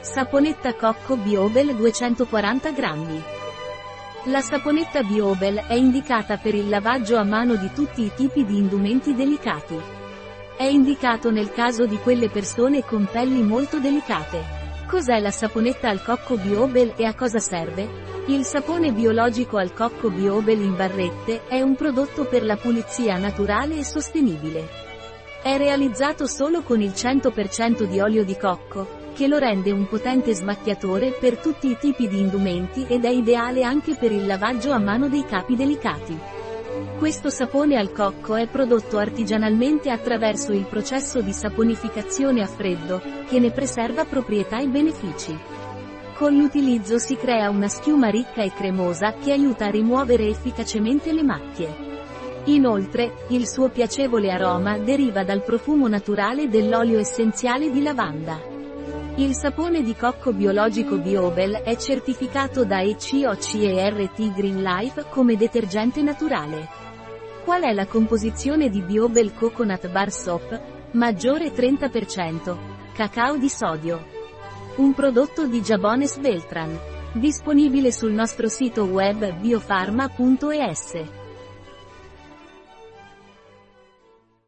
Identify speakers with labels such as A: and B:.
A: Saponetta Cocco Biobel 240 grammi. La saponetta Biobel è indicata per il lavaggio a mano di tutti i tipi di indumenti delicati. È indicato nel caso di quelle persone con pelli molto delicate. Cos'è la saponetta al cocco Biobel e a cosa serve? Il sapone biologico al cocco Biobel in barrette è un prodotto per la pulizia naturale e sostenibile. È realizzato solo con il 100% di olio di cocco, che lo rende un potente smacchiatore per tutti i tipi di indumenti ed è ideale anche per il lavaggio a mano dei capi delicati. Questo sapone al cocco è prodotto artigianalmente attraverso il processo di saponificazione a freddo, che ne preserva proprietà e benefici. Con l'utilizzo si crea una schiuma ricca e cremosa che aiuta a rimuovere efficacemente le macchie. Inoltre, il suo piacevole aroma deriva dal profumo naturale dell'olio essenziale di lavanda. Il sapone di cocco biologico Biobel è certificato da ECOC e RT Green Life come detergente naturale. Qual è la composizione di Biobel Coconut Bar Soap? Maggiore 30%. Cacao di sodio. Un prodotto di Jabones Beltran. Disponibile sul nostro sito web biofarma.es.